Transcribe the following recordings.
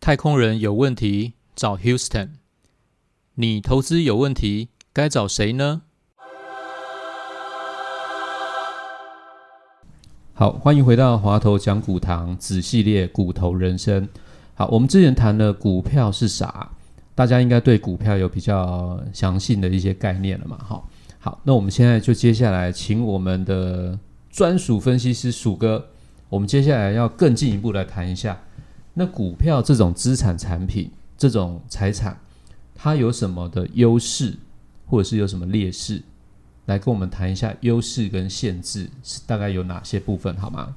太空人有问题找 Houston，你投资有问题该找谁呢？好，欢迎回到华头讲股堂子系列股头人生。好，我们之前谈了股票是啥，大家应该对股票有比较详细的一些概念了嘛？好，好，那我们现在就接下来请我们的专属分析师鼠哥，我们接下来要更进一步来谈一下。那股票这种资产产品，这种财产，它有什么的优势，或者是有什么劣势？来跟我们谈一下优势跟限制是大概有哪些部分，好吗？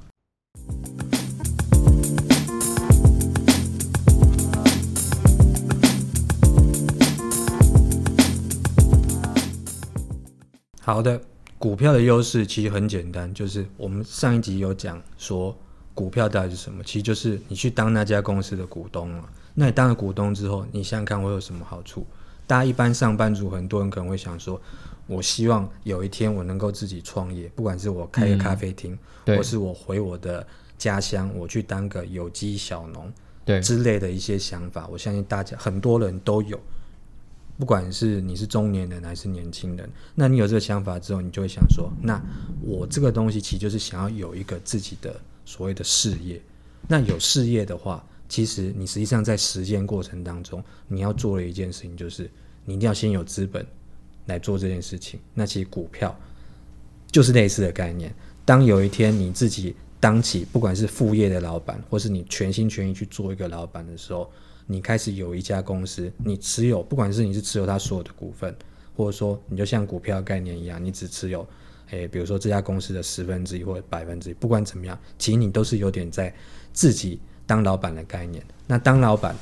好的，股票的优势其实很简单，就是我们上一集有讲说股票到底是什么，其实就是你去当那家公司的股东了。那你当了股东之后，你想想看会有什么好处？大家一般上班族，很多人可能会想说，我希望有一天我能够自己创业，不管是我开个咖啡厅，对或是我回我的家乡，我去当个有机小农对，之类的一些想法，我相信大家很多人都有。不管是你是中年人还是年轻人，那你有这个想法之后，你就会想说，那我这个东西其实就是想要有一个自己的所谓的事业。那有事业的话，其实你实际上在实践过程当中，你要做的一件事情就是，你一定要先有资本来做这件事情。那其实股票就是类似的概念。当有一天你自己当起不管是副业的老板，或是你全心全意去做一个老板的时候，你开始有一家公司，你持有，不管是你是持有它所有的股份，或者说你就像股票概念一样，你只持有，诶，比如说这家公司的十分之一或者百分之一，不管怎么样，其实你都是有点在自己当老板的概念。那当老板，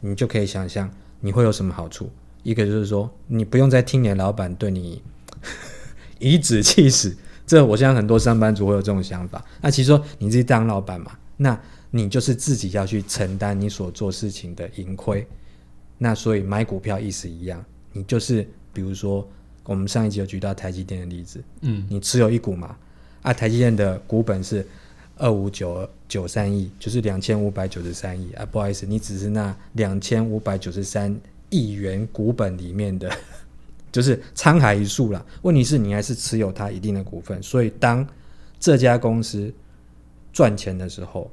你就可以想象你会有什么好处。一个就是说，你不用再听你的老板对你 颐指气使，这我相信很多上班族会有这种想法。那其实说你自己当老板嘛，那你就是自己要去承担你所做事情的盈亏。那所以买股票意思一样，你就是比如说我们上一集有举到台积电的例子，嗯，你持有一股嘛，啊，台积电的股本是二五九九三亿，就是两千五百九十三亿啊，不好意思，你只是那两千五百九十三亿元股本里面的，就是沧海一粟啦。问题是你还是持有它一定的股份，所以当这家公司赚钱的时候，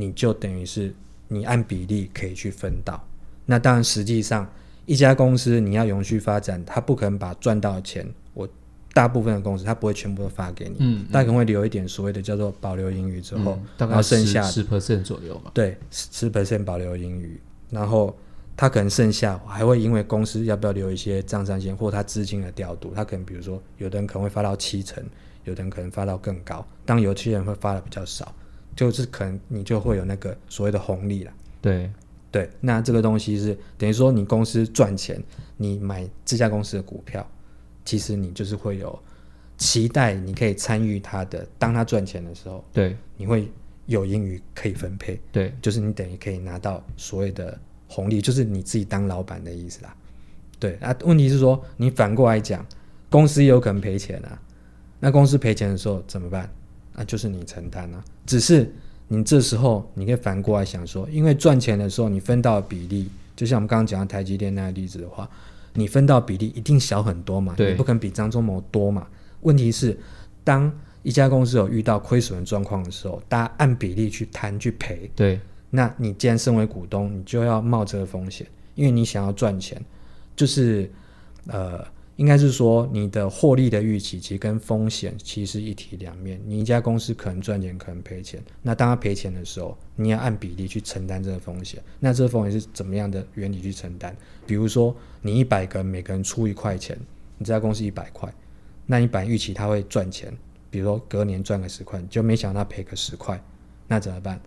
你就等于是你按比例可以去分到。那当然，实际上一家公司你要永续发展，它不可能把赚到的钱，我大部分的公司它不会全部都发给你，嗯，大概可能会留一点所谓的叫做保留盈余之后，嗯大概然后剩下十 percent 左右嘛。对十 percent 保留盈余，然后他可能剩下还会因为公司要不要留一些账上限或他资金的调度，他可能比如说有的人可能会发到七成，有的人可能发到更高，当有些人会发的比较少，就是可能你就会有那个所谓的红利了。对，对，那这个东西是等于说你公司赚钱，你买这家公司的股票，其实你就是会有期待，你可以参与它的。当它赚钱的时候，对，你会有盈余可以分配，对，就是你等于可以拿到所谓的红利，就是你自己当老板的意思啦。对啊，问题是说你反过来讲，公司也有可能赔钱啊。那公司赔钱的时候怎么办？那就是你承担啊。只是你这时候你可以反过来想说，因为赚钱的时候你分到的比例，就像我们刚刚讲的台积电那个例子的话，你分到比例一定小很多嘛，对你不可能比张忠谋多嘛。问题是，当一家公司有遇到亏损的状况的时候，大家按比例去摊去赔，对，那你既然身为股东，你就要冒这个风险，因为你想要赚钱，就是呃，应该是说你的获利的预期其实跟风险其实一体两面。你一家公司可能赚钱，可能赔钱，那当他赔钱的时候，你要按比例去承担这个风险。那这个风险是怎么样的原理去承担？比如说，你一百个人，每个人出一块钱，你这家公司一百块，那你本来预期他会赚钱，比如说隔年赚个十块，就没想到赔个十块，那怎么办？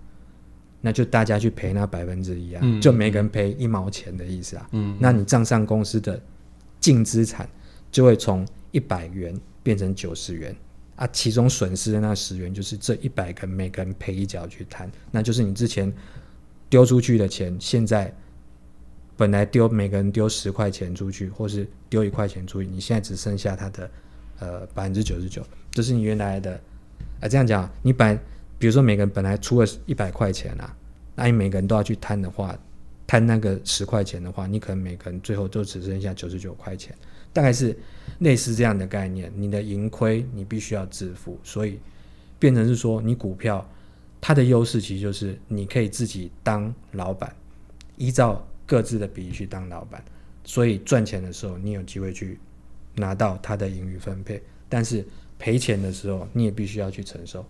那就大家去赔那百分之一啊，嗯就每个人赔一毛钱的意思啊。嗯，那你账上公司的净资产就会从一百元变成九十元啊，其中损失的那十元就是这一百个每个人赔一角去摊，那就是你之前丢出去的钱，现在本来丢每个人丢十块钱出去，或是丢一块钱出去，你现在只剩下它的呃百分之九十九，这是你原来的。啊，这样讲，你本比如说每个人本来出了一百块钱啊，那你每个人都要去摊的话，摊那个十块钱的话，你可能每个人最后就只剩下九十九块钱，大概是类似这样的概念。你的盈亏你必须要自负，所以变成是说，你股票它的优势其实就是你可以自己当老板，依照各自的比例去当老板，所以赚钱的时候你有机会去拿到它的盈余分配，但是赔钱的时候你也必须要去承受。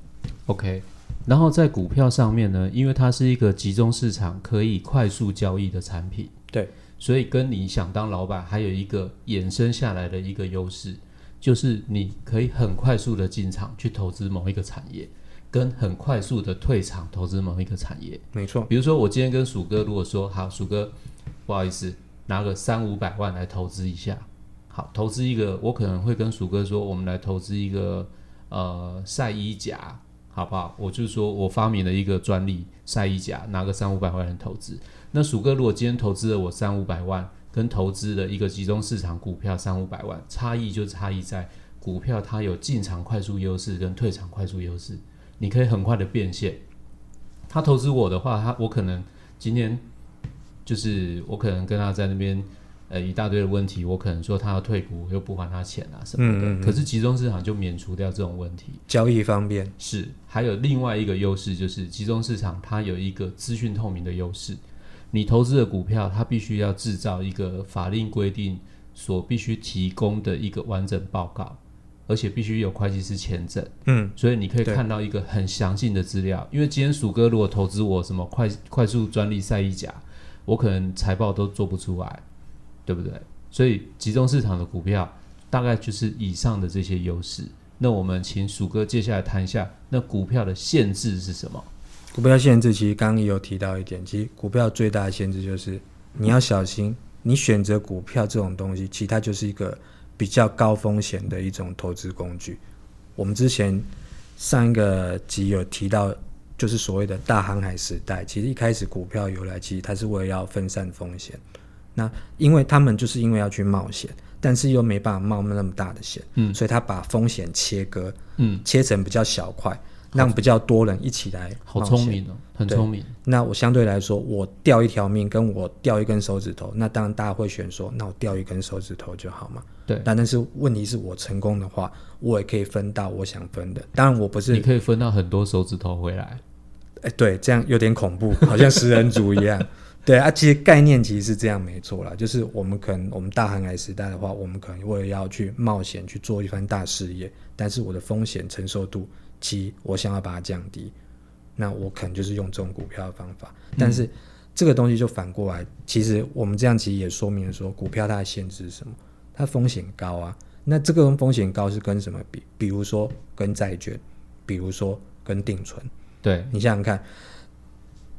OK，然后在股票上面呢，因为它是一个集中市场可以快速交易的产品，对，所以跟你想当老板还有一个衍生下来的一个优势，就是你可以很快速的进场去投资某一个产业，跟很快速的退场投资某一个产业。没错，比如说，我今天跟鼠哥如果说好，鼠哥，不好意思，拿个三五百万来投资一下，好，投资一个，我可能会跟鼠哥说，我们来投资一个呃晒衣夹，好不好？我就说我发明了一个专利晒衣夹，拿个三五百万来投资。那鼠哥如果今天投资了我三五百万，跟投资了一个集中市场股票三五百万，差异就差异在股票它有进场快速优势跟退场快速优势，你可以很快的变现。他投资我的话，他我可能今天就是我可能跟他在那边呃一大堆的问题，我可能说他要退股，我又不还他钱啊什么的。嗯嗯嗯可是集中市场就免除掉这种问题。交易方便，是，还有另外一个优势就是集中市场它有一个资讯透明的优势。你投资的股票，它必须要制造一个法令规定所必须提供的一个完整报告，而且必须有会计师签证。嗯，所以你可以看到一个很详尽的资料。因为今天鼠哥如果投资我什么快快速专利赛一甲，我可能财报都做不出来，对不对？所以集中市场的股票大概就是以上的这些优势。那我们请鼠哥接下来谈一下，那股票的限制是什么？股票限制其实刚刚也有提到一点，其实股票最大的限制就是你要小心，你选择股票这种东西，其实它就是一个比较高风险的一种投资工具。我们之前上一个集有提到，就是所谓的大航海时代，其实一开始股票由来，其实它是为了要分散风险。那因为他们就是因为要去冒险，但是又没办法冒那么大的险，嗯所以他把风险切割，嗯，切成比较小块，让比较多人一起来好聪明哦，很对聪明。那我相对来说，我掉一条命，跟我掉一根手指头，那当然大家会选说，那我掉一根手指头就好嘛。对，但但是问题是我成功的话，我也可以分到我想分的。当然我不是你，可以分到很多手指头回来。哎，对，这样有点恐怖，好像食人族一样。对啊，其实概念其实是这样没错啦，就是我们可能我们大航海时代的话，我们可能为了要去冒险去做一番大事业，但是我的风险承受度，其实我想要把它降低，那我可能就是用这种股票的方法。但是这个东西就反过来，其实我们这样其实也说明了说，股票它的限制是什么？它风险高啊。那这个风险高是跟什么比？比如说跟债券，比如说跟定存。对，你想想看，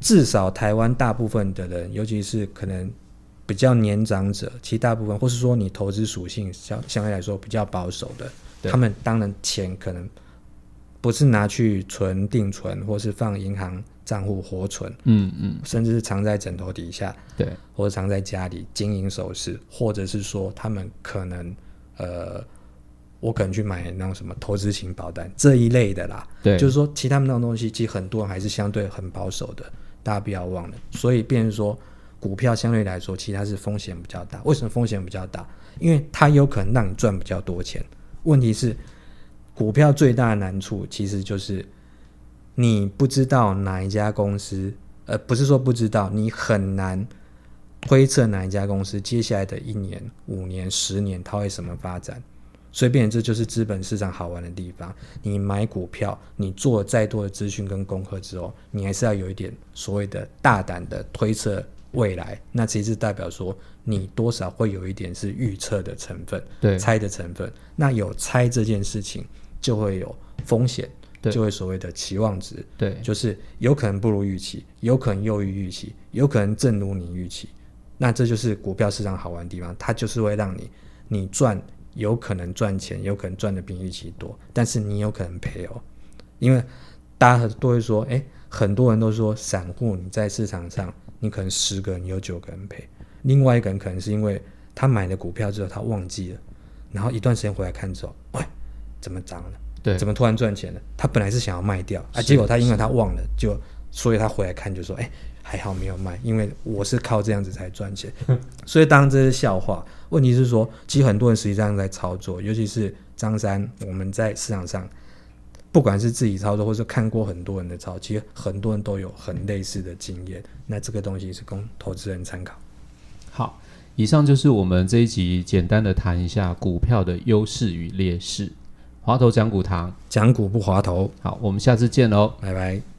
至少台湾大部分的人，尤其是可能比较年长者，其实大部分，或是说你投资属性相相对来说比较保守的，他们当然钱可能不是拿去存定存，或是放银行账户活存，嗯嗯，甚至是藏在枕头底下，对，或者藏在家里金银首饰，或者是说他们可能呃，我可能去买那种什么投资型保单这一类的啦。对，就是说，其他们那种东西，其实很多人还是相对很保守的，大家不要忘了。所以，变成说，股票相对来说，其实它是风险比较大。为什么风险比较大？因为它有可能让你赚比较多钱。问题是，股票最大的难处其实就是你不知道哪一家公司，呃，不是说不知道，你很难推测哪一家公司接下来的一年、五年、十年它会什么发展。所以，变成这就是资本市场好玩的地方。你买股票，你做了再多的资讯跟功课之后，你还是要有一点所谓的大胆的推测未来。那其实代表说，你多少会有一点是预测的成分，对，猜的成分。那有猜这件事情，就会有风险，对就会所谓的期望值，对，就是有可能不如预期，有可能优于预期，有可能正如你预期。那这就是股票市场好玩的地方，它就是会让你你赚，有可能赚钱，有可能赚的比预期多，但是你有可能赔哦，因为大家都会说，哎，很多人都说散户你在市场上，你可能十个人有九个人赔，另外一个人可能是因为他买了股票之后他忘记了，然后一段时间回来看之后，喂，怎么涨了？对，怎么突然赚钱了？他本来是想要卖掉啊，结果他因为他忘了，就所以他回来看就说，哎，还好没有卖，因为我是靠这样子才赚钱。所以当然这是笑话，问题是说，其实很多人实际上在操作，尤其是张三，我们在市场上。不管是自己操作，或是看过很多人的操，其实很多人都有很类似的经验。那这个东西是供投资人参考。好，以上就是我们这一集简单的谈一下股票的优势与劣势。滑头讲股堂，讲股不滑头，好，我们下次见喽。拜拜。